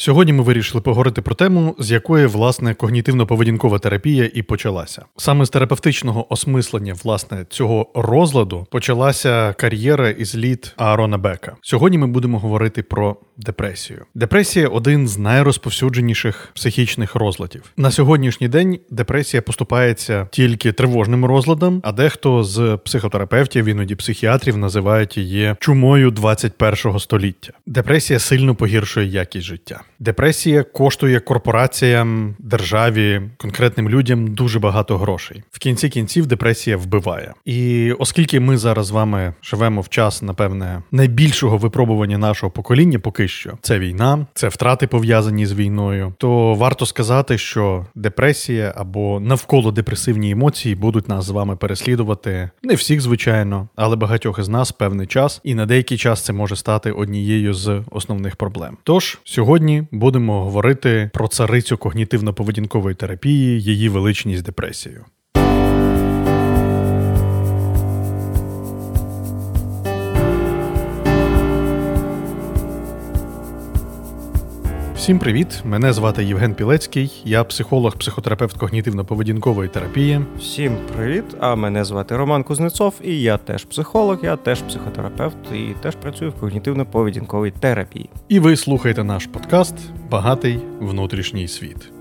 Сьогодні ми вирішили поговорити про тему, з якої власне когнітивно-поведінкова терапія і почалася. Саме з терапевтичного осмислення власне цього розладу почалася кар'єра із літ Аарона Бека. Сьогодні ми будемо говорити про депресію. Депресія один з найрозповсюдженіших психічних розладів. На сьогоднішній день депресія поступається тільки тривожним розладом, а дехто з психотерапевтів, іноді психіатрів, називають її чумою 21-го століття. Депресія сильно погіршує якість життя. Депресія коштує корпораціям, державі, конкретним людям дуже багато грошей. В кінці кінців депресія вбиває. І оскільки ми зараз з вами живемо в час, напевне, найбільшого випробування нашого покоління, поки що це війна, це втрати пов'язані з війною, то варто сказати, що депресія або навколо депресивні емоції будуть нас з вами переслідувати. Не всіх, звичайно, але багатьох із нас певний час, і на деякий час це може стати однією з основних проблем. Тож сьогодні будемо говорити про царицю когнітивно-поведінкової терапії, її величність депресію. Всім привіт! Мене звати Євген Пілецький, я психолог, психотерапевт когнітивно-поведінкової терапії. Всім привіт! А мене звати Роман Кузнецов, і я теж психолог, я теж психотерапевт і теж працюю в когнітивно-поведінковій терапії. І ви слухаєте наш подкаст Багатий внутрішній світ.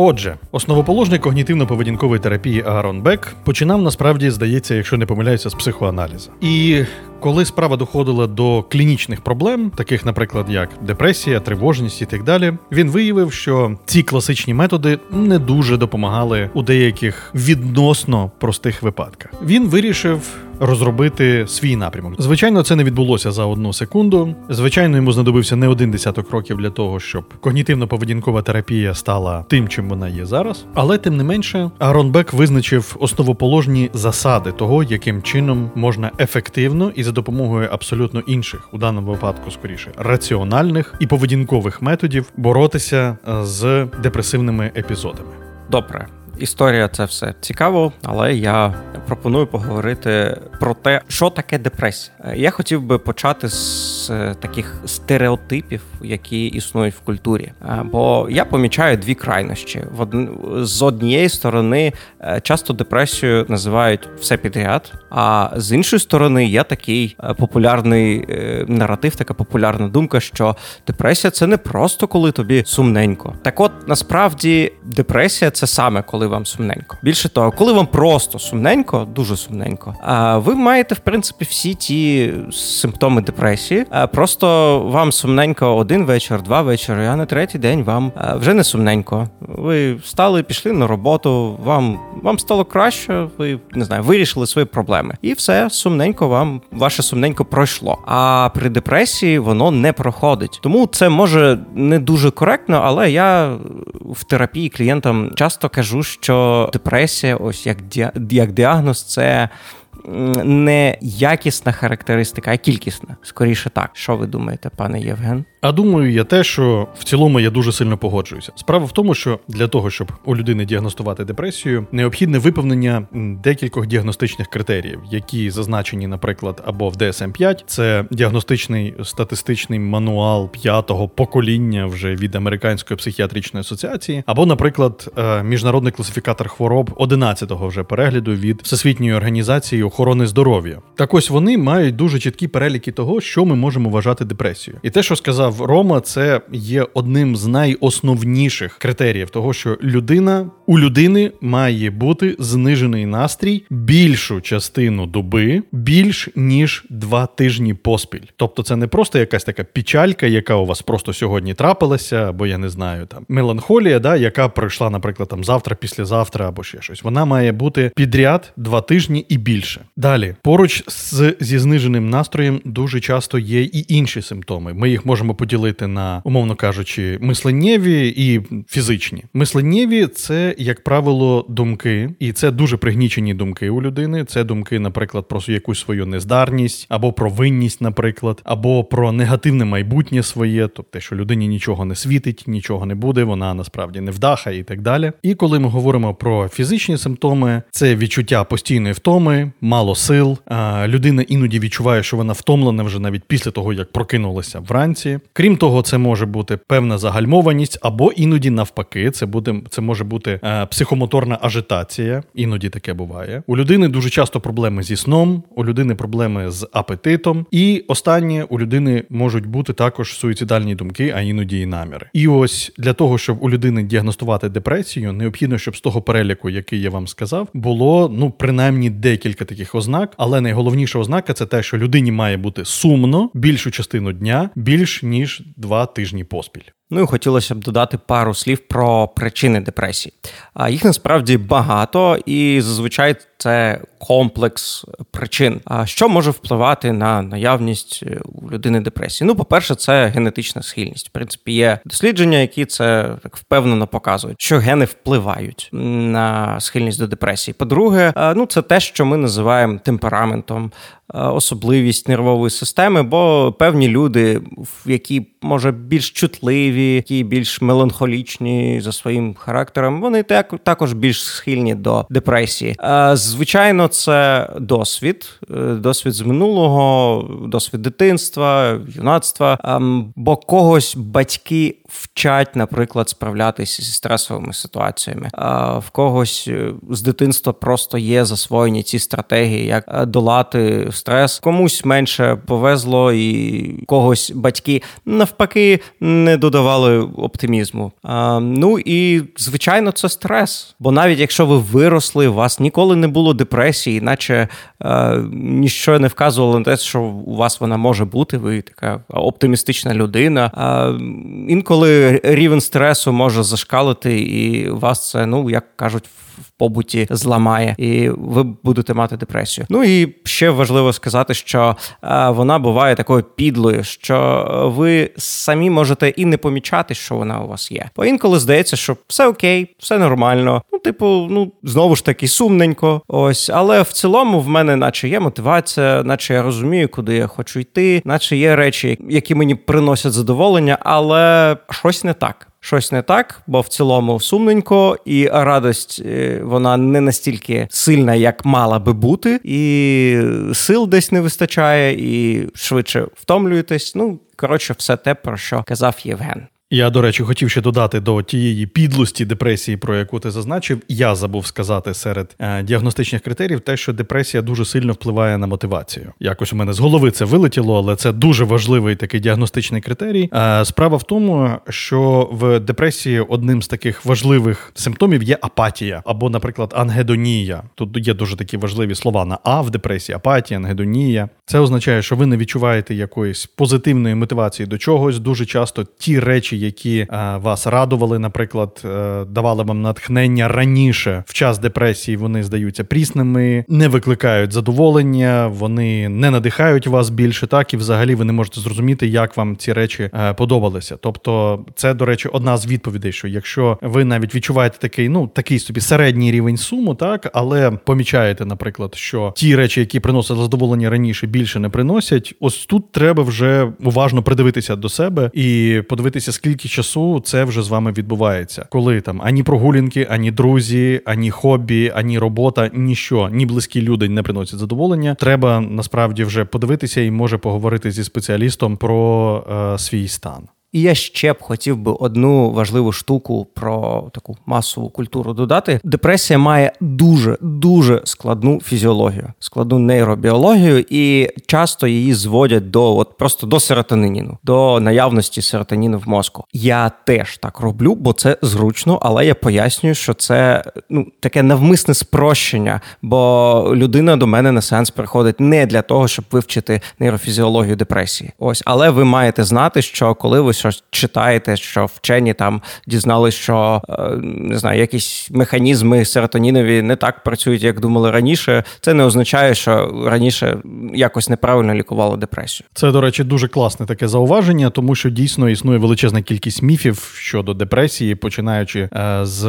Отже, основоположник когнітивно-поведінкової терапії Аарон Бек починав насправді, здається, якщо не помиляюся, з психоаналізу. І коли справа доходила до клінічних проблем, таких, наприклад, як депресія, тривожність і так далі, він виявив, що ці класичні методи не дуже допомагали у деяких відносно простих випадках. Він вирішив розробити свій напрямок. Звичайно, це не відбулося за одну секунду. Звичайно, йому знадобився не один десяток років для того, щоб когнітивно-поведінкова терапія стала тим, чим вона є зараз. Але тим не менше, Арон Бек визначив основоположні засади того, яким чином можна ефективно і за допомогою абсолютно інших, у даному випадку скоріше раціональних і поведінкових методів боротися е, з депресивними епізодами. Добре, Історія це все цікаво, але я пропоную поговорити про те, що таке депресія. Я хотів би почати з е, таких стереотипів, які існують в культурі. Е, бо я помічаю дві крайнощі. З однієї сторони, е, часто депресію називають все підряд, а з іншої сторони, є такий популярний наратив, така популярна думка, що депресія це не просто коли тобі сумненько. Так, от насправді депресія це саме коли вам сумненько. Більше того, коли вам просто сумненько, дуже сумненько, а ви маєте в принципі всі ті симптоми депресії. Просто вам сумненько один вечір, два вечори, а на третій день вам вже не сумненько. Ви встали, пішли на роботу, вам вам стало краще, ви не знаю, вирішили свої проблеми. І все сумненько вам, ваше сумненько пройшло. А при депресії воно не проходить. Тому це може не дуже коректно, але я в терапії клієнтам часто кажу, що депресія, ось як як діагноз, це не якісна характеристика, а кількісна. Скоріше так. Що ви думаєте, пане Євген? А думаю, я те, що в цілому я дуже сильно погоджуюся. Справа в тому, що для того, щоб у людини діагностувати депресію, необхідне виповнення декількох діагностичних критеріїв, які зазначені, наприклад, або в DSM-5, це діагностичний статистичний мануал п'ятого покоління вже від Американської психіатричної асоціації, або, наприклад, е, міжнародний класифікатор хвороб 11-го вже перегляду від Всесвітньої організації охорони здоров'я. Так ось вони мають дуже чіткі переліки того, що ми можемо вважати депресією. І те, що сказав Рома, це є одним з найосновніших критеріїв того, що людина у людини має бути знижений настрій більшу частину доби більш ніж два тижні поспіль. Тобто, це не просто якась така печалька, яка у вас просто сьогодні трапилася, або я не знаю, там меланхолія, да, яка пройшла, наприклад, там завтра, післязавтра або ще щось. Вона має бути підряд два тижні і більше інше. Далі, поруч з зі зниженим настроєм дуже часто є і інші симптоми. Ми їх можемо поділити на, умовно кажучи, мисленнєві і фізичні. Мисленнєві це, як правило, думки, і це дуже пригнічені думки у людини. Це думки, наприклад, про якусь свою нездарність, або про винність, наприклад, або про негативне майбутнє своє, тобто, що людині нічого не світить, нічого не буде, вона насправді не вдаха і так далі. І коли ми говоримо про фізичні симптоми, це відчуття постійної втоми, мало сил. Людина іноді відчуває, що вона втомлена вже навіть після того, як прокинулася вранці. Крім того, це може бути певна загальмованість, або іноді навпаки, це буде це може бути е, психомоторна ажитація. Іноді таке буває. У людини дуже часто проблеми зі сном, у людини проблеми з апетитом, і останнє у людини можуть бути також суїцидальні думки, а іноді і наміри. І ось для того, щоб у людини діагностувати депресію, необхідно, щоб з того переліку, який я вам сказав, було ну принаймні декілька таких ознак, але найголовніша ознака це те, що людині має бути сумно більшу частину дня більш ніж два тижні поспіль. Ну і хотілося б додати пару слів про причини депресії. А їх насправді багато, і зазвичай це комплекс причин. А що може впливати на наявність е, у людини депресії? Ну, по-перше, це генетична схильність. В принципі, є дослідження, які це так впевнено показують, що гени впливають на схильність до депресії. По-друге, ну це те, що ми називаємо темпераментом. Особливість нервової системи, бо певні люди, які може більш чутливі, які більш меланхолічні за своїм характером, вони так також більш схильні до депресії. Звичайно, це досвід, е, досвід з минулого, досвід дитинства, юнацтва. Ем, бо когось батьки вчать, наприклад, справлятися зі стресовими ситуаціями. А в когось е, з дитинства просто є засвоєні ці стратегії, як е, долати стрес. Комусь менше повезло, і когось батьки навпаки не додавали оптимізму. А, Ну і звичайно, це стрес. Бо навіть якщо ви виросли, вас ніколи не було депресії, наче е, ніщо не вказувало на те, що у вас вона може бути. Ви така оптимістична людина. Е, Інколи рівень стресу може зашкалити, і вас це, ну як кажуть, в побуті зламає, і ви будете мати депресію. Ну і ще важливо сказати, що е, вона буває такою підлою, що ви самі можете і не помічати, що вона у вас є. Бо інколи здається, що все окей, все нормально. Ну, типу, ну знову ж таки сумненько. Ось, але в цілому в мене, наче є мотивація, наче я розумію, куди я хочу йти, наче є речі, які мені приносять задоволення, але щось не так. Щось не так, бо в цілому сумненько, і радость е, вона не настільки сильна, як мала би бути, і сил десь не вистачає, і швидше втомлюєтесь. Ну коротше, все те, про що казав Євген. Я, до речі, хотів ще додати до тієї підлості депресії, про яку ти зазначив. Я забув сказати серед е, діагностичних критеріїв те, що депресія дуже сильно впливає на мотивацію. Якось у мене з голови це вилетіло, але це дуже важливий такий діагностичний критерій. Е, справа в тому, що в депресії одним з таких важливих симптомів є апатія або, наприклад, ангедонія. Тут є дуже такі важливі слова на А в депресії, апатія, ангедонія. Це означає, що ви не відчуваєте якоїсь позитивної мотивації до чогось. Дуже часто ті речі які е, вас радували, наприклад, е, давали вам натхнення раніше в час депресії. Вони здаються прісними, не викликають задоволення, вони не надихають вас більше. Так і взагалі ви не можете зрозуміти, як вам ці речі е, подобалися. Тобто, це, до речі, одна з відповідей, що якщо ви навіть відчуваєте такий, ну такий собі середній рівень суму, так але помічаєте, наприклад, що ті речі, які приносили задоволення раніше, більше не приносять. Ось тут треба вже уважно придивитися до себе і подивитися, скільки скільки часу це вже з вами відбувається, коли там ані прогулянки, ані друзі, ані хобі, ані робота, ніщо, ні близькі люди не приносять задоволення. Треба насправді вже подивитися і може поговорити зі спеціалістом про е, свій стан. І я ще б хотів би одну важливу штуку про таку масову культуру додати. Депресія має дуже дуже складну фізіологію, складну нейробіологію, і часто її зводять до от просто до серотоніну, до наявності серотоніну в мозку. Я теж так роблю, бо це зручно, але я пояснюю, що це ну таке навмисне спрощення, бо людина до мене на сеанс приходить не для того, щоб вивчити нейрофізіологію депресії. Ось, але ви маєте знати, що коли ви щось читаєте, що вчені там дізнались, що е, не знаю, якісь механізми серотонінові не так працюють, як думали раніше. Це не означає, що раніше якось неправильно лікували депресію. Це, до речі, дуже класне таке зауваження, тому що дійсно існує величезна кількість міфів щодо депресії, починаючи е, з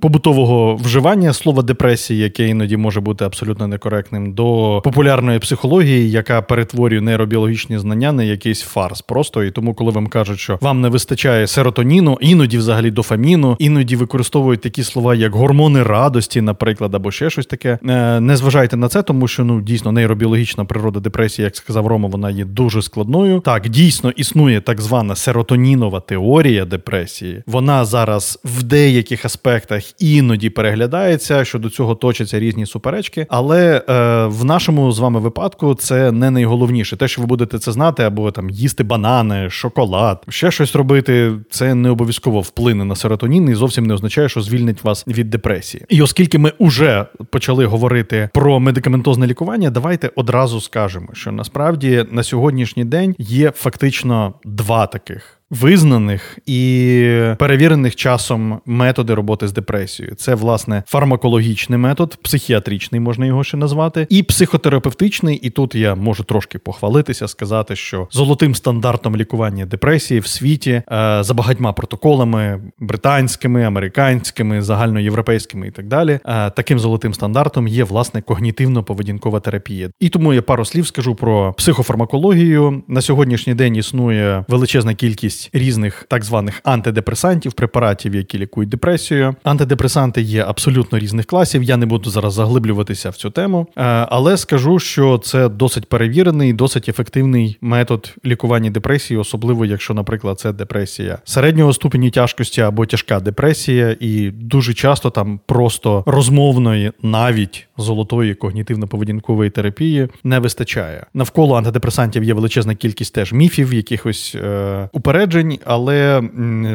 побутового вживання слова депресії, яке іноді може бути абсолютно некоректним, до популярної психології, яка перетворює нейробіологічні знання на якийсь фарс. Просто і тому, коли вам кажуть, що вам не вистачає серотоніну, іноді взагалі дофаміну, іноді використовують такі слова, як гормони радості, наприклад, або ще щось таке. Е, не зважайте на це, тому що ну дійсно нейробіологічна природа депресії, як сказав Рома, вона є дуже складною. Так, дійсно існує так звана серотонінова теорія депресії. Вона зараз в деяких аспектах іноді переглядається. Щодо цього точаться різні суперечки, але е, в нашому з вами випадку це не найголовніше. Те, що ви будете це знати, або там їсти банани, шоколад, ще щось робити, це не обов'язково вплине на серотонін і зовсім не означає, що звільнить вас від депресії. І оскільки ми вже почали говорити про медикаментозне лікування, давайте одразу скажемо, що насправді на сьогоднішній день є фактично два таких визнаних і перевірених часом методи роботи з депресією. Це власне фармакологічний метод, психіатричний можна його ще назвати, і психотерапевтичний. І тут я можу трошки похвалитися, сказати, що золотим стандартом лікування депресії в світі е, за багатьма протоколами британськими, американськими, загальноєвропейськими і так далі. Е, таким золотим стандартом є власне когнітивно-поведінкова терапія. І тому я пару слів скажу про психофармакологію. На сьогоднішній день існує величезна кількість кількість різних так званих антидепресантів, препаратів, які лікують депресію. Антидепресанти є абсолютно різних класів. Я не буду зараз заглиблюватися в цю тему, е, але скажу, що це досить перевірений, досить ефективний метод лікування депресії, особливо якщо, наприклад, це депресія середнього ступені тяжкості або тяжка депресія, і дуже часто там просто розмовної, навіть золотої когнітивно-поведінкової терапії не вистачає. Навколо антидепресантів є величезна кількість теж міфів, якихось е, упереджень, попереджень, але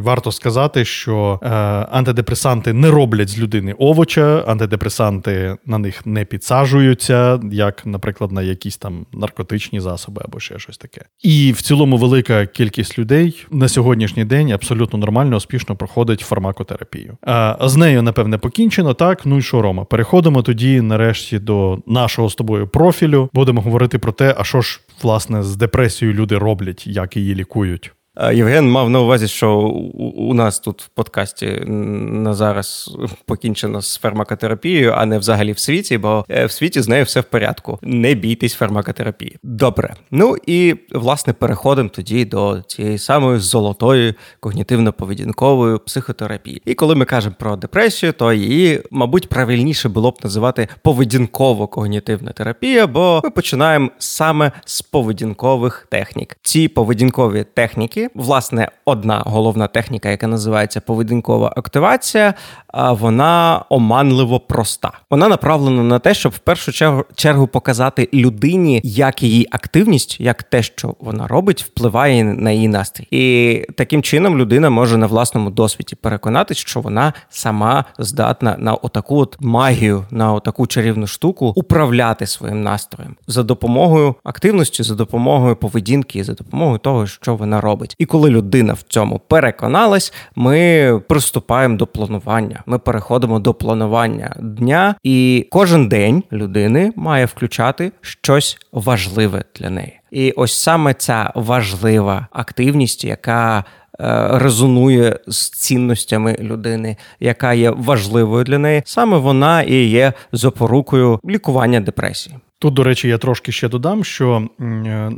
варто сказати, що е, антидепресанти не роблять з людини овоча, антидепресанти на них не підсаджуються, як, наприклад, на якісь там наркотичні засоби або ще щось таке. І в цілому велика кількість людей на сьогоднішній день абсолютно нормально, успішно проходить фармакотерапію. А з нею, напевне, покінчено. Так, ну і що, Рома? Переходимо тоді, нарешті, до нашого з тобою профілю. Будемо говорити про те, а що ж власне з депресією люди роблять, як її лікують. Е, Євген мав на увазі, що у нас тут в подкасті на зараз покінчено з фармакотерапією, а не взагалі в світі, бо е, в світі з нею все в порядку. Не бійтесь фармакотерапії. Добре. Ну і власне переходимо тоді до цієї самої золотої когнітивно-поведінкової психотерапії. І коли ми кажемо про депресію, то її, мабуть, правильніше було б називати поведінково-когнітивна терапія, бо ми починаємо саме з поведінкових технік. Ці поведінкові техніки власне одна головна техніка, яка називається поведінкова активація, вона оманливо проста. Вона направлена на те, щоб в першу чергу показати людині, як її активність, як те, що вона робить, впливає на її настрій. І таким чином людина може на власному досвіді переконатись, що вона сама здатна на отаку от магію, на отаку чарівну штуку управляти своїм настроєм за допомогою активності, за допомогою поведінки, за допомогою того, що вона робить. І коли людина в цьому переконалась, ми приступаємо до планування. Ми переходимо до планування дня, і кожен день людини має включати щось важливе для неї. І ось саме ця важлива активність, яка е, резонує з цінностями людини, яка є важливою для неї, саме вона і є запорукою лікування депресії. Тут, до речі, я трошки ще додам, що е,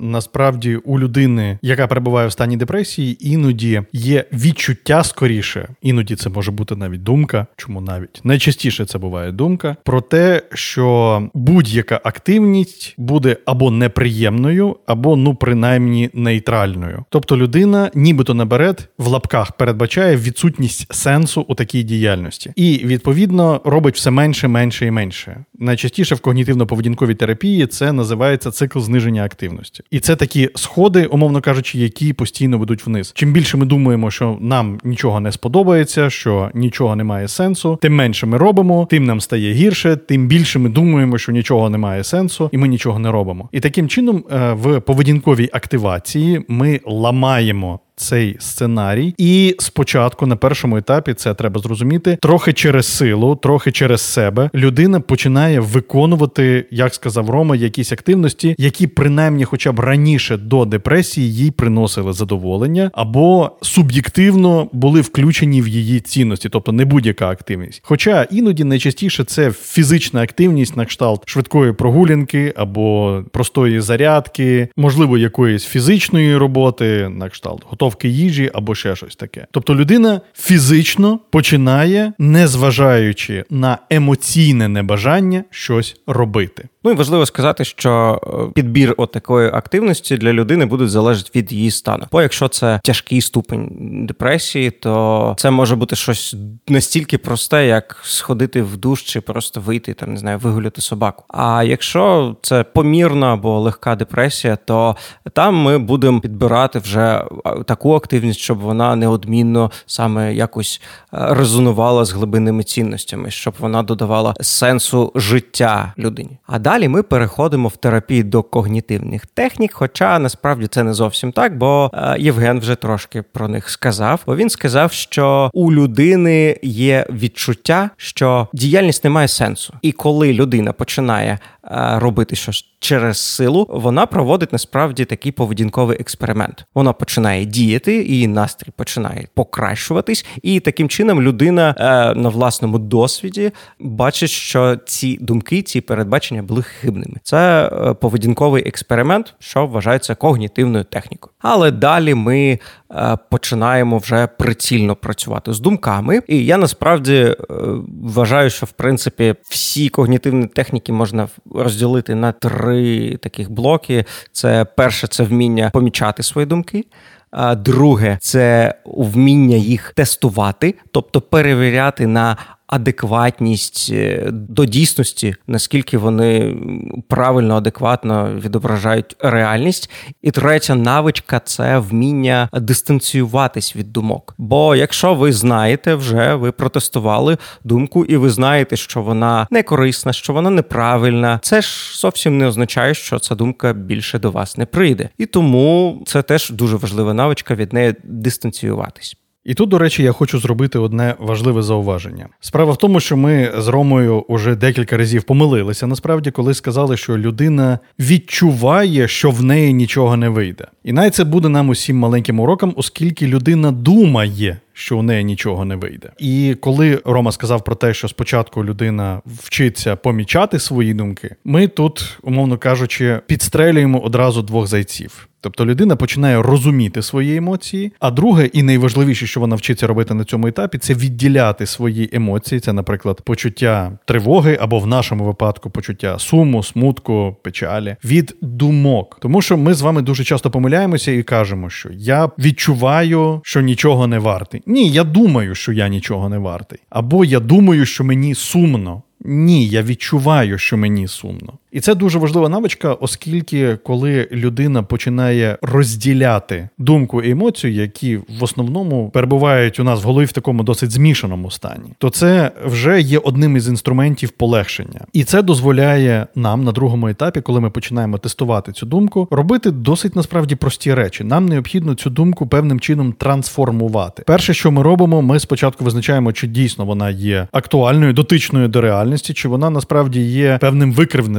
насправді у людини, яка перебуває в стані депресії, іноді є відчуття скоріше, іноді це може бути навіть думка, чому навіть найчастіше це буває думка, про те, що будь-яка активність буде або неприємною, або ну принаймні нейтральною. Тобто людина, нібито наперед в лапках передбачає відсутність сенсу у такій діяльності, і відповідно робить все менше, менше і менше. Найчастіше в когнітивно-поведінковій терапії терапії це називається цикл зниження активності. І це такі сходи, умовно кажучи, які постійно ведуть вниз. Чим більше ми думаємо, що нам нічого не сподобається, що нічого не має сенсу, тим менше ми робимо, тим нам стає гірше, тим більше ми думаємо, що нічого не має сенсу, і ми нічого не робимо. І таким чином, е, в поведінковій активації ми ламаємо цей сценарій, і спочатку на першому етапі це треба зрозуміти трохи через силу, трохи через себе людина починає виконувати, як сказав Рома, якісь активності, які принаймні, хоча б раніше до депресії, їй приносили задоволення, або суб'єктивно були включені в її цінності, тобто не будь-яка активність. Хоча іноді найчастіше це фізична активність на кшталт швидкої прогулянки або простої зарядки, можливо, якоїсь фізичної роботи, на кшталт готовки їжі або ще щось таке. Тобто людина фізично починає, незважаючи на емоційне небажання щось робити. Ну і важливо сказати, що е, підбір от такої активності для людини буде залежати від її стану. Бо якщо це тяжкий ступень депресії, то це може бути щось настільки просте, як сходити в душ чи просто вийти там, не знаю, вигуляти собаку. А якщо це помірна або легка депресія, то там ми будемо підбирати вже таку активність, щоб вона неодмінно саме якось е, резонувала з глибинними цінностями, щоб вона додавала сенсу життя людині. А далі. Далі ми переходимо в терапію до когнітивних технік, хоча насправді це не зовсім так, бо е, Євген вже трошки про них сказав. Бо він сказав, що у людини є відчуття, що діяльність не має сенсу, і коли людина починає робити щось через силу, вона проводить насправді такий поведінковий експеримент. Вона починає діяти, і настрій починає покращуватись, і таким чином людина е, на власному досвіді бачить, що ці думки, ці передбачення були хибними. Це е, поведінковий експеримент, що вважається когнітивною технікою. Але далі ми починаємо вже прицільно працювати з думками. І я насправді вважаю, що в принципі всі когнітивні техніки можна розділити на три таких блоки: це перше, це вміння помічати свої думки. А друге, це вміння їх тестувати, тобто перевіряти на адекватність е, до дійсності, наскільки вони правильно, адекватно відображають реальність. І третя навичка це вміння дистанціюватись від думок. Бо якщо ви знаєте, вже ви протестували думку, і ви знаєте, що вона не корисна, що вона неправильна, це ж зовсім не означає, що ця думка більше до вас не прийде. І тому це теж дуже важлива навичка від неї дистанціюватись. І тут, до речі, я хочу зробити одне важливе зауваження. Справа в тому, що ми з Ромою уже декілька разів помилилися, насправді, коли сказали, що людина відчуває, що в неї нічого не вийде. І навіть це буде нам усім маленьким уроком, оскільки людина думає, що у неї нічого не вийде. І коли Рома сказав про те, що спочатку людина вчиться помічати свої думки, ми тут, умовно кажучи, підстрелюємо одразу двох зайців. Тобто людина починає розуміти свої емоції. А друге, і найважливіше, що вона вчиться робити на цьому етапі, це відділяти свої емоції. Це, наприклад, почуття тривоги, або в нашому випадку почуття суму, смутку, печалі від думок. Тому що ми з вами дуже часто помиляємося і кажемо, що я відчуваю, що нічого не вартий. Ні, я думаю, що я нічого не вартий. Або я думаю, що мені сумно. Ні, я відчуваю, що мені сумно. І це дуже важлива навичка, оскільки коли людина починає розділяти думку і емоцію, які в основному перебувають у нас в голові в такому досить змішаному стані, то це вже є одним із інструментів полегшення. І це дозволяє нам на другому етапі, коли ми починаємо тестувати цю думку, робити досить насправді прості речі. Нам необхідно цю думку певним чином трансформувати. Перше, що ми робимо, ми спочатку визначаємо, чи дійсно вона є актуальною, дотичною до реальності, чи вона насправді є певним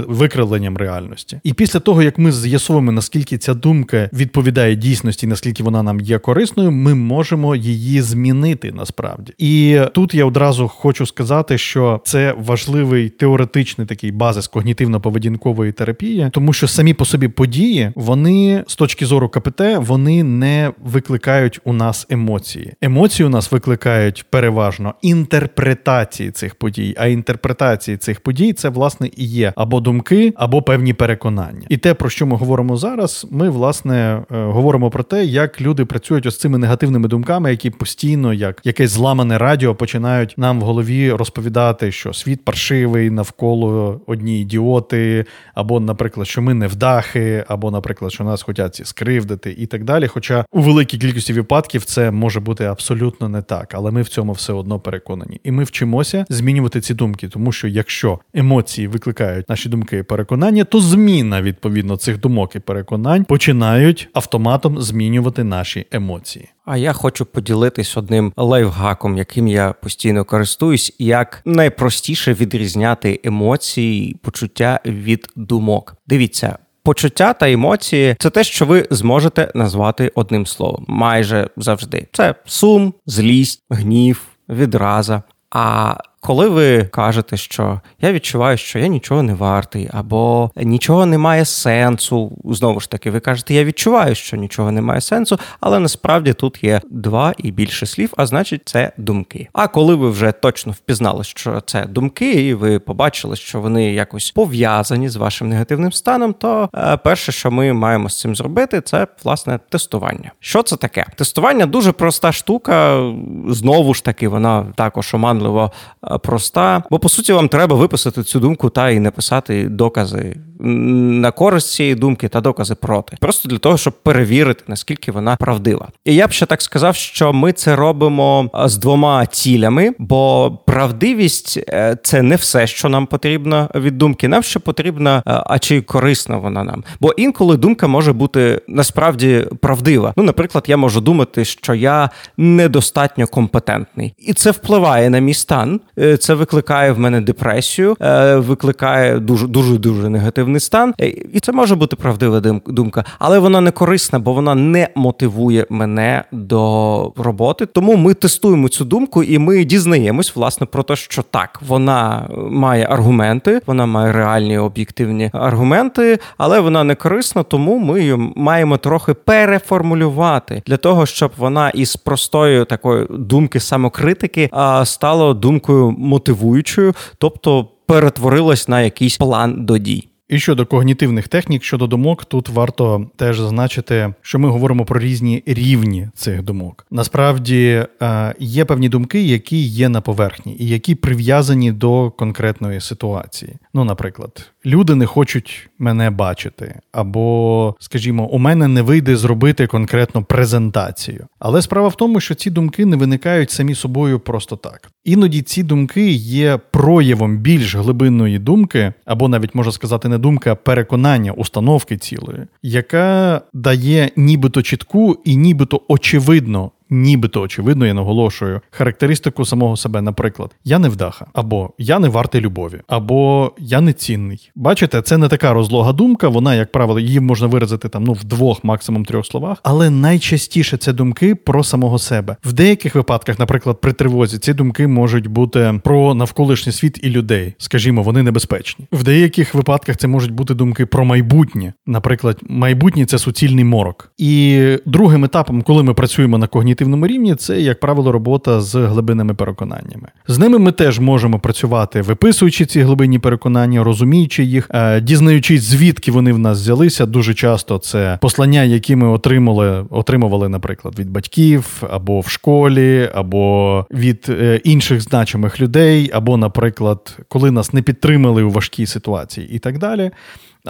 викривленням реальності. І після того, як ми з'ясуємо, наскільки ця думка відповідає дійсності, наскільки вона нам є корисною, ми можемо її змінити насправді. І тут я одразу хочу сказати, що це важливий теоретичний такий базис когнітивно-поведінкової терапії, тому що самі по собі події, вони з точки зору КПТ, вони не викликають у нас емоції. Емоції у нас викликають переважно інтерпретації цих подій, а інтерпретації цих подій це власне і є або думки або певні переконання. І те, про що ми говоримо зараз, ми власне е, говоримо про те, як люди працюють ось цими негативними думками, які постійно, як якесь зламане радіо, починають нам в голові розповідати, що світ паршивий, навколо одні ідіоти, або, наприклад, що ми невдахи, або, наприклад, що нас хочуть скривдити, і так далі. Хоча у великій кількості випадків це може бути абсолютно не так, але ми в цьому все одно переконані, і ми вчимося змінювати ці думки, тому тому що якщо емоції викликають наші думки і переконання, то зміна відповідно цих думок і переконань починають автоматом змінювати наші емоції. А я хочу поділитись одним лайфхаком, яким я постійно користуюсь, як найпростіше відрізняти емоції, почуття від думок. Дивіться. Почуття та емоції це те, що ви зможете назвати одним словом, майже завжди. Це сум, злість, гнів, відраза. А коли ви кажете, що я відчуваю, що я нічого не вартий, або нічого не має сенсу, знову ж таки, ви кажете, я відчуваю, що нічого не має сенсу, але насправді тут є два і більше слів, а значить, це думки. А коли ви вже точно впізнали, що це думки, і ви побачили, що вони якось пов'язані з вашим негативним станом, то е, перше, що ми маємо з цим зробити, це власне тестування. Що це таке? Тестування дуже проста штука. Знову ж таки, вона також оманливо е, проста. Бо по суті вам треба виписати цю думку та і написати докази на користь цієї думки та докази проти, просто для того, щоб перевірити наскільки вона правдива. І я б ще так сказав, що ми це робимо з двома цілями, бо правдивість е, це не все, що нам потрібно від думки. Нам ще потрібна, е, а чи корисна вона нам? Бо інколи думка може бути насправді правдива. Ну, наприклад, я можу думати, що я недостатньо компетентний, і це впливає на мій стан. Е, це викликає в мене депресію, викликає дуже дуже дуже негативно депресивний стан, е, і це може бути правдива думка, але вона не корисна, бо вона не мотивує мене до роботи. Тому ми тестуємо цю думку, і ми дізнаємось власне про те, що так вона має аргументи, вона має реальні об'єктивні аргументи, але вона не корисна, тому ми її маємо трохи переформулювати для того, щоб вона із простої такої думки самокритики стала думкою мотивуючою, тобто перетворилась на якийсь план до дій. І щодо когнітивних технік, щодо думок, тут варто теж зазначити, що ми говоримо про різні рівні цих думок. Насправді е, є певні думки, які є на поверхні, і які прив'язані до конкретної ситуації. Ну, наприклад, люди не хочуть мене бачити, або, скажімо, у мене не вийде зробити конкретну презентацію. Але справа в тому, що ці думки не виникають самі собою просто так. Іноді ці думки є проявом більш глибинної думки, або навіть можна сказати, не думка, а переконання установки цілої, яка дає нібито чітку і нібито очевидно нібито очевидно, я наголошую, характеристику самого себе, наприклад, я не вдаха, або я не вартий любові, або я не цінний. Бачите, це не така розлога думка, вона, як правило, її можна виразити там ну в двох, максимум трьох словах, але найчастіше це думки про самого себе. В деяких випадках, наприклад, при тривозі, ці думки можуть бути про навколишній світ і людей, скажімо, вони небезпечні. В деяких випадках це можуть бути думки про майбутнє. Наприклад, майбутнє це суцільний морок. І другим етапом, коли ми працюємо на когнітивному когнітивному рівні це, як правило, робота з глибинними переконаннями. З ними ми теж можемо працювати, виписуючи ці глибинні переконання, розуміючи їх, е, дізнаючись, звідки вони в нас взялися. Дуже часто це послання, які ми отримали, отримували, наприклад, від батьків, або в школі, або від е, інших значимих людей, або, наприклад, коли нас не підтримали у важкій ситуації, і так далі.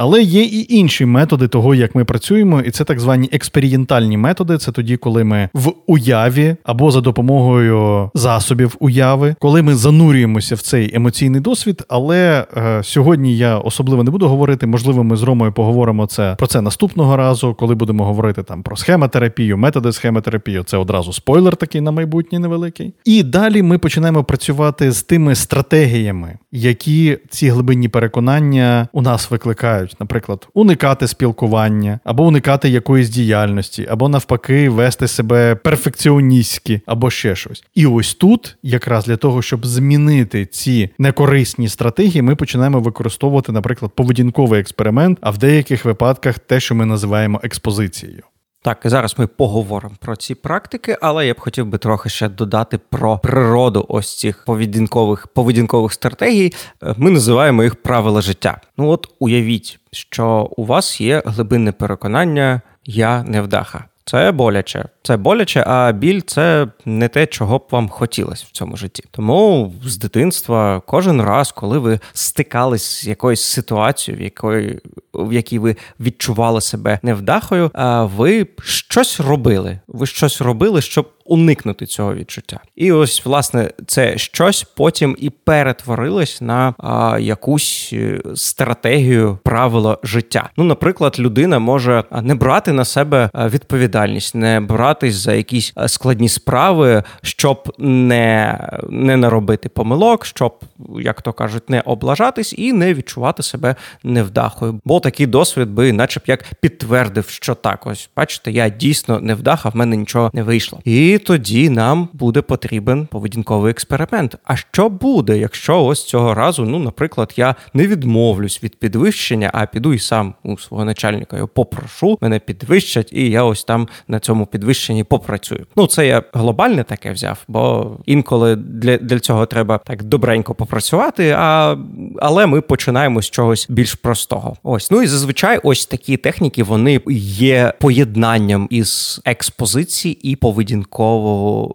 Але є і інші методи того, як ми працюємо, і це так звані експерієнтальні методи. Це тоді, коли ми в уяві або за допомогою засобів уяви, коли ми занурюємося в цей емоційний досвід. Але е, сьогодні я особливо не буду говорити. Можливо, ми з Ромою поговоримо це про це наступного разу, коли будемо говорити там про схемотерапію, методи схемотерапії. Це одразу спойлер такий на майбутнє невеликий. І далі ми починаємо працювати з тими стратегіями, які ці глибинні переконання у нас викликають дозволяють, наприклад, уникати спілкування, або уникати якоїсь діяльності, або навпаки, вести себе перфекціоністськи, або ще щось. І ось тут, якраз для того, щоб змінити ці некорисні стратегії, ми починаємо використовувати, наприклад, поведінковий експеримент, а в деяких випадках те, що ми називаємо експозицією. Так, зараз ми поговоримо про ці практики, але я б хотів би трохи ще додати про природу ось цих поведінкових поведінкових стратегій. Е, ми називаємо їх правила життя. Ну от уявіть, що у вас є глибинне переконання Я невдаха. Це боляче, це боляче, а біль це не те, чого б вам хотілося в цьому житті. Тому з дитинства кожен раз, коли ви стикались з якоюсь ситуацією, в якої в якій ви відчували себе невдахою, ви щось робили. Ви щось робили, щоб уникнути цього відчуття. І ось, власне, це щось потім і перетворилось на а, якусь е, стратегію правила життя. Ну, наприклад, людина може не брати на себе відповідальність, не братись за якісь складні справи, щоб не, не наробити помилок, щоб, як то кажуть, не облажатись і не відчувати себе невдахою. Бо такий досвід би, наче б як підтвердив, що так ось бачите, я дійсно невдаха, в мене нічого не вийшло. І тоді нам буде потрібен поведінковий експеримент. А що буде, якщо ось цього разу, ну, наприклад, я не відмовлюсь від підвищення, а піду і сам у свого начальника його попрошу, мене підвищать, і я ось там на цьому підвищенні попрацюю. Ну, це я глобальне таке взяв, бо інколи для для цього треба так добренько попрацювати. А але ми починаємо з чогось більш простого. Ось ну і зазвичай, ось такі техніки вони є поєднанням із експозиції і поведінкового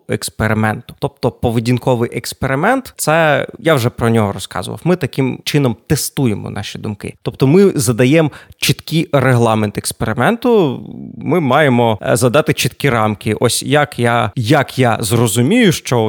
експерименту. Тобто, поведінковий експеримент, це я вже про нього розказував. Ми таким чином тестуємо наші думки. Тобто, ми задаємо чіткий регламент експерименту. Ми маємо е, задати чіткі рамки. Ось як я як я зрозумію, що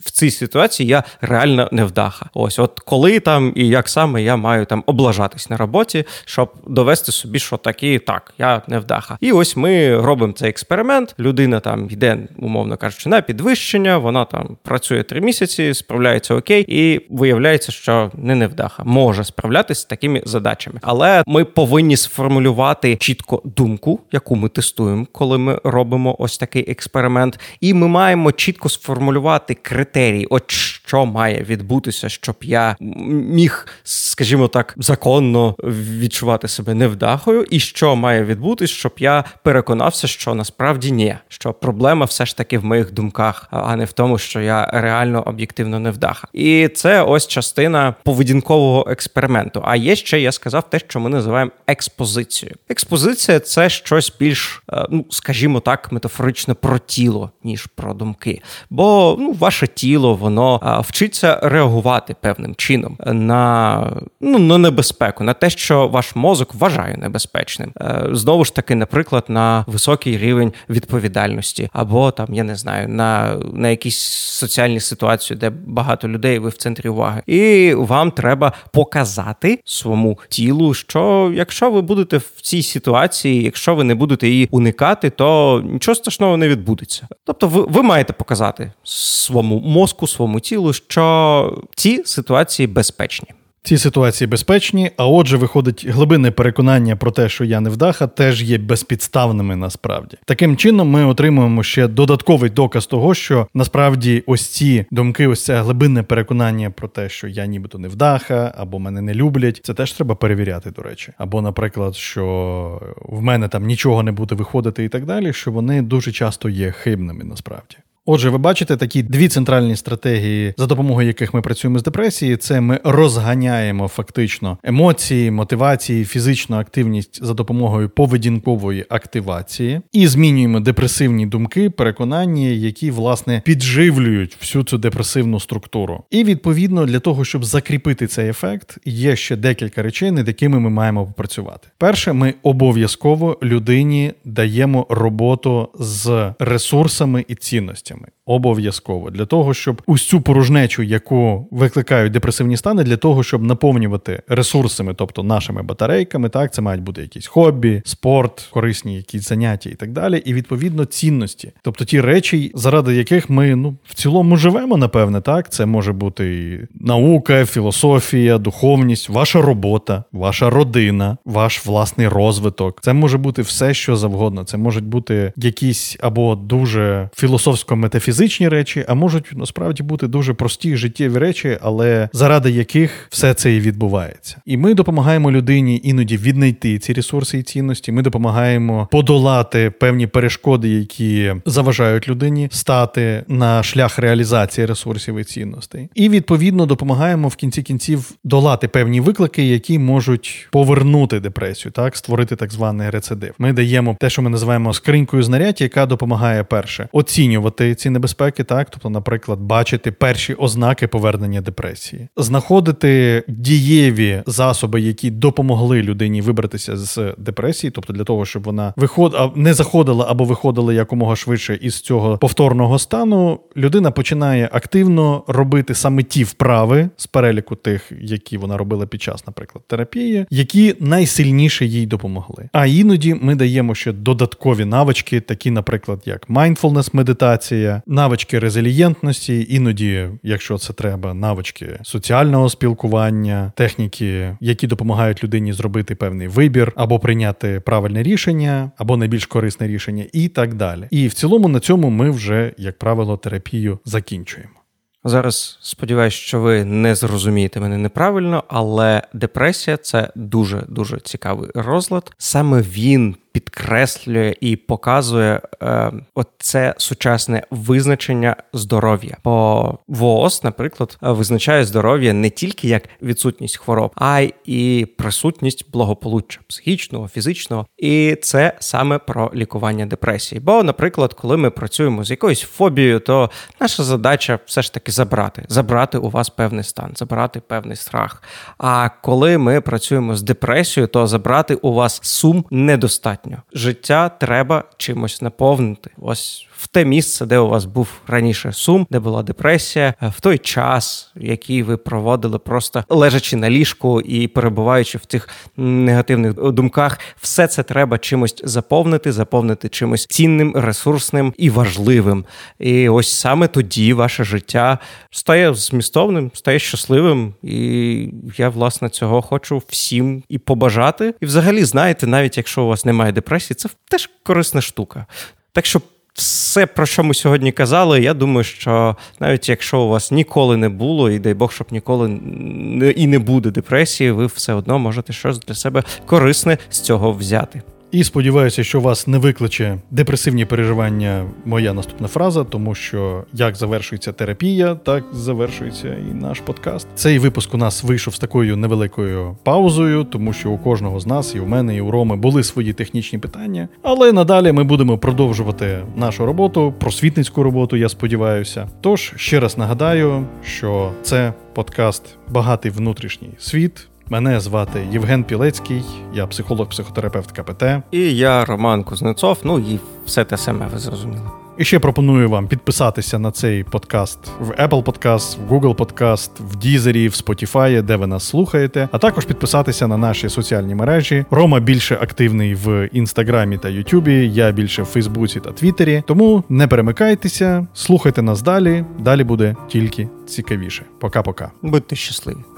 в цій ситуації я реально невдаха. Ось, от коли там і як саме я маю там облажатись на роботі, щоб довести собі, що такі так, я невдаха. І ось ми робимо цей експеримент. Людина там йде, умовно кажучи, на підвищення. Вона там працює три місяці, справляється окей, і виявляється, що не невдаха може справлятися з такими задачами. Але ми повинні сформулювати чітко думку, яку ми тестуємо, коли ми робимо ось такий експеримент, і ми маємо чітко сформулювати критерії, от що має відбутися, щоб я міг, скажімо так, законно відчувати себе невдахою, і що має відбутися, щоб я переконався, що насправді ні, що проблема все ж таки в моїх думках, а не в тому, що я реально об'єктивно невдаха. І це ось частина поведінкового експерименту. А є ще я сказав те, що ми називаємо експозицією. Експозиція це щось більш, е, ну скажімо так, метафорично про тіло, ніж про думки. Бо ну, ваше тіло воно вчиться реагувати певним чином на ну, на небезпеку, на те, що ваш мозок вважає небезпечним. Е, знову ж таки, наприклад, на високий рівень відповідальності, або там я не знаю, на на якісь соціальні ситуації, де багато людей, ви в центрі уваги, і вам треба показати своєму тілу, що якщо ви будете в цій ситуації, якщо ви не будете її уникати, то нічого страшного не відбудеться. Тобто, ви, ви маєте показати своєму мозку, своєму тілу, що ці ситуації безпечні. Ці ситуації безпечні, а отже, виходить глибинне переконання про те, що я не вдаха, теж є безпідставними насправді. Таким чином, ми отримуємо ще додатковий доказ того, що насправді ось ці думки, ось це глибинне переконання про те, що я нібито не вдаха, або мене не люблять. Це теж треба перевіряти, до речі. Або, наприклад, що в мене там нічого не буде виходити, і так далі, що вони дуже часто є хибними насправді. Отже, ви бачите такі дві центральні стратегії, за допомогою яких ми працюємо з депресією. Це ми розганяємо фактично емоції, мотивації, фізичну активність за допомогою поведінкової активації і змінюємо депресивні думки, переконання, які власне підживлюють всю цю депресивну структуру. І відповідно для того, щоб закріпити цей ефект, є ще декілька речей, над якими ми маємо попрацювати. Перше, ми обов'язково людині даємо роботу з ресурсами і цінностями ресурсами. Обов'язково для того, щоб усю порожнечу, яку викликають депресивні стани, для того, щоб наповнювати ресурсами, тобто нашими батарейками, так це мають бути якісь хобі, спорт, корисні якісь заняття і так далі. І відповідно цінності, тобто ті речі, заради яких ми ну в цілому живемо, напевне, так це може бути наука, філософія, духовність, ваша робота, ваша родина, ваш власний розвиток. Це може бути все, що завгодно. Це можуть бути якісь або дуже філософсько метафізичні речі, а можуть насправді бути дуже прості життєві речі, але заради яких все це і відбувається. І ми допомагаємо людині іноді віднайти ці ресурси і цінності. Ми допомагаємо подолати певні перешкоди, які заважають людині стати на шлях реалізації ресурсів і цінностей. І відповідно допомагаємо в кінці кінців долати певні виклики, які можуть повернути депресію, так створити так званий рецидив. Ми даємо те, що ми називаємо скринькою знарядь, яка допомагає перше оцінювати помічати ці небезпеки, так, тобто, наприклад, бачити перші ознаки повернення депресії, знаходити дієві засоби, які допомогли людині вибратися з депресії, тобто для того, щоб вона виход... не заходила або виходила якомога швидше із цього повторного стану, людина починає активно робити саме ті вправи з переліку тих, які вона робила під час, наприклад, терапії, які найсильніше їй допомогли. А іноді ми даємо ще додаткові навички, такі, наприклад, як mindfulness медитація, навички резилієнтності, іноді, якщо це треба, навички соціального спілкування, техніки, які допомагають людині зробити певний вибір, або прийняти правильне рішення, або найбільш корисне рішення, і так далі. І в цілому на цьому ми вже, як правило, терапію закінчуємо. Зараз сподіваюся, що ви не зрозумієте мене неправильно, але депресія це дуже дуже цікавий розлад. Саме він підкреслює і показує е, оце сучасне визначення здоров'я. Бо ВООЗ, наприклад, визначає здоров'я не тільки як відсутність хвороб, а й присутність благополуччя психічного, фізичного. І це саме про лікування депресії. Бо, наприклад, коли ми працюємо з якоюсь фобією, то наша задача все ж таки забрати, забрати у вас певний стан, забрати певний страх. А коли ми працюємо з депресією, то забрати у вас сум недостатньо достатньо. Життя треба чимось наповнити. Ось в те місце, де у вас був раніше сум, де була депресія, в той час, який ви проводили, просто лежачи на ліжку і перебуваючи в тих негативних думках, все це треба чимось заповнити, заповнити чимось цінним, ресурсним і важливим. І ось саме тоді ваше життя стає змістовним, стає щасливим. І я власне цього хочу всім і побажати. І, взагалі, знаєте, навіть якщо у вас немає депресії, це теж корисна штука. Так що все, про що ми сьогодні казали, я думаю, що навіть якщо у вас ніколи не було, і дай Бог, щоб ніколи не, і не буде депресії, ви все одно можете щось для себе корисне з цього взяти. І сподіваюся, що вас не викличе депресивні переживання моя наступна фраза, тому що як завершується терапія, так завершується і наш подкаст. Цей випуск у нас вийшов з такою невеликою паузою, тому що у кожного з нас, і у мене, і у Роми були свої технічні питання. Але надалі ми будемо продовжувати нашу роботу, просвітницьку роботу, я сподіваюся. Тож ще раз нагадаю, що це подкаст Багатий внутрішній світ. Мене звати Євген Пілецький, я психолог-психотерапевт КПТ. І я Роман Кузнецов. Ну і все те саме, ви зрозуміли. І ще пропоную вам підписатися на цей подкаст в Apple Podcast, в Google Podcast, в Deezer, в Spotify, де ви нас слухаєте, а також підписатися на наші соціальні мережі. Рома більше активний в інстаграмі та Ютубі, я більше в Фейсбуці та Твіттері. Тому не перемикайтеся, слухайте нас далі. Далі буде тільки цікавіше. Пока-пока. Будьте щасливі.